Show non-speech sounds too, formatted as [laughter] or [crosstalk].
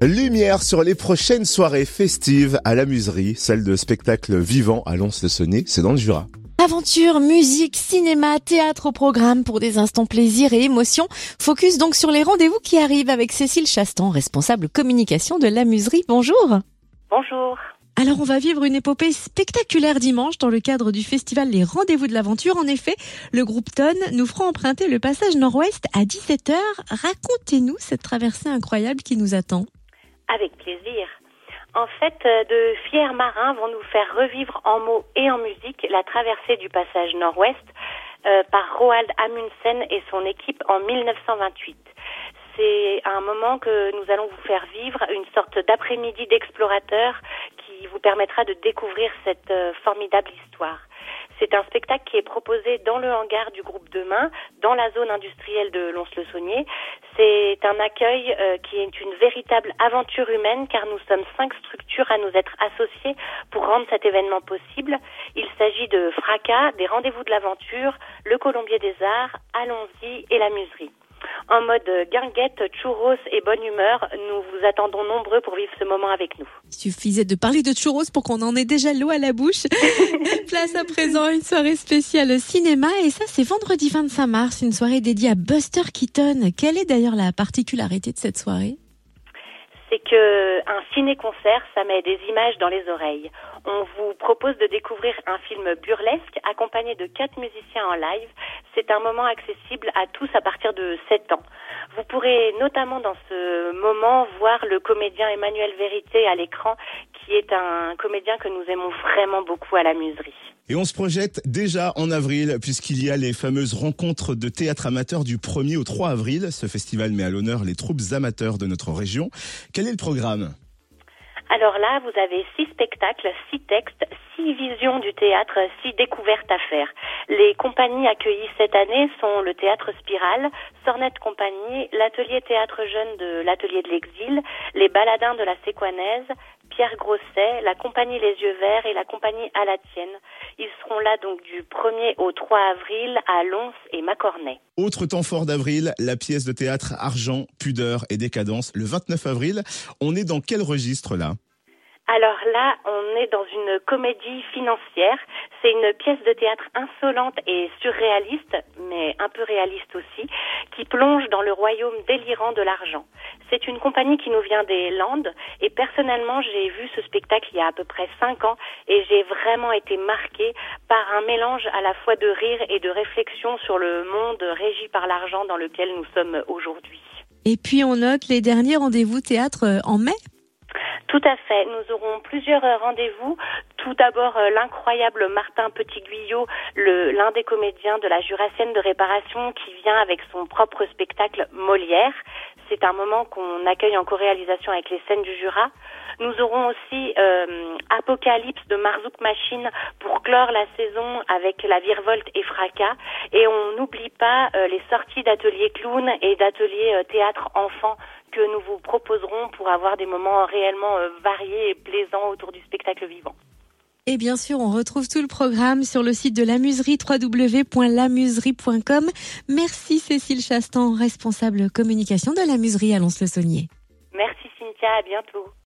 Lumière sur les prochaines soirées festives à la Muserie, celle de spectacle vivant à Lons-le-Saunier, c'est dans le Jura. Aventure, musique, cinéma, théâtre au programme pour des instants plaisir et émotion. Focus donc sur les rendez-vous qui arrivent avec Cécile Chastan, responsable communication de la Muserie. Bonjour. Bonjour. Alors on va vivre une épopée spectaculaire dimanche dans le cadre du festival Les Rendez-vous de l'Aventure. En effet, le groupe Tonne nous fera emprunter le passage nord-ouest à 17h. Racontez-nous cette traversée incroyable qui nous attend. Avec plaisir. En fait, euh, de fiers marins vont nous faire revivre en mots et en musique la traversée du passage nord-ouest euh, par Roald Amundsen et son équipe en 1928 c'est un moment que nous allons vous faire vivre, une sorte d'après-midi d'explorateur qui vous permettra de découvrir cette euh, formidable histoire. C'est un spectacle qui est proposé dans le hangar du groupe Demain, dans la zone industrielle de Lons-le-Saunier. C'est un accueil euh, qui est une véritable aventure humaine car nous sommes cinq structures à nous être associées pour rendre cet événement possible. Il s'agit de Fracas, des Rendez-vous de l'aventure, le Colombier des Arts, Allons-y et la Muserie en mode guinguette, churros et bonne humeur. Nous vous attendons nombreux pour vivre ce moment avec nous. Il suffisait de parler de churros pour qu'on en ait déjà l'eau à la bouche. [laughs] Place à présent une soirée spéciale cinéma et ça c'est vendredi 25 mars, une soirée dédiée à Buster Keaton. Quelle est d'ailleurs la particularité de cette soirée? C'est que un ciné-concert, ça met des images dans les oreilles. On vous propose de découvrir un film burlesque accompagné de quatre musiciens en live. C'est un moment accessible à tous à partir de 7 ans. Vous pourrez notamment dans ce moment voir le comédien Emmanuel Vérité à l'écran, qui est un comédien que nous aimons vraiment beaucoup à la muserie. Et on se projette déjà en avril, puisqu'il y a les fameuses rencontres de théâtre amateur du 1er au 3 avril. Ce festival met à l'honneur les troupes amateurs de notre région. Quel est le programme? Alors là, vous avez six spectacles, six textes, six visions du théâtre, six découvertes à faire. Les compagnies accueillies cette année sont le Théâtre Spirale, Sornette Compagnie, l'Atelier Théâtre Jeune de l'Atelier de l'Exil, les Baladins de la Séquanaise, Pierre Grosset, la compagnie Les Yeux Verts et la compagnie À la Tienne. Ils seront là donc du 1er au 3 avril à Lons et Macornet. Autre temps fort d'avril, la pièce de théâtre Argent, Pudeur et Décadence le 29 avril. On est dans quel registre là? Alors là, on est dans une comédie financière. C'est une pièce de théâtre insolente et surréaliste, mais un peu réaliste aussi, qui plonge dans le royaume délirant de l'argent. C'est une compagnie qui nous vient des Landes et personnellement, j'ai vu ce spectacle il y a à peu près cinq ans et j'ai vraiment été marquée par un mélange à la fois de rire et de réflexion sur le monde régi par l'argent dans lequel nous sommes aujourd'hui. Et puis on note les derniers rendez-vous théâtre en mai tout à fait. Nous aurons plusieurs euh, rendez-vous. Tout d'abord, euh, l'incroyable Martin Petit-Guyot, l'un des comédiens de la Jurassienne de réparation, qui vient avec son propre spectacle Molière. C'est un moment qu'on accueille en co-réalisation avec les scènes du Jura. Nous aurons aussi euh, Apocalypse de Marzouk Machine pour clore la saison avec la virevolte et fracas. Et on n'oublie pas les sorties d'ateliers clown et d'ateliers théâtre enfant que nous vous proposerons pour avoir des moments réellement euh, variés et plaisants autour du spectacle vivant. Et bien sûr, on retrouve tout le programme sur le site de l'amuserie www.lamuserie.com. Merci Cécile Chastan, responsable communication de l'amuserie à Lons-le-Saunier. Merci Cynthia, à bientôt.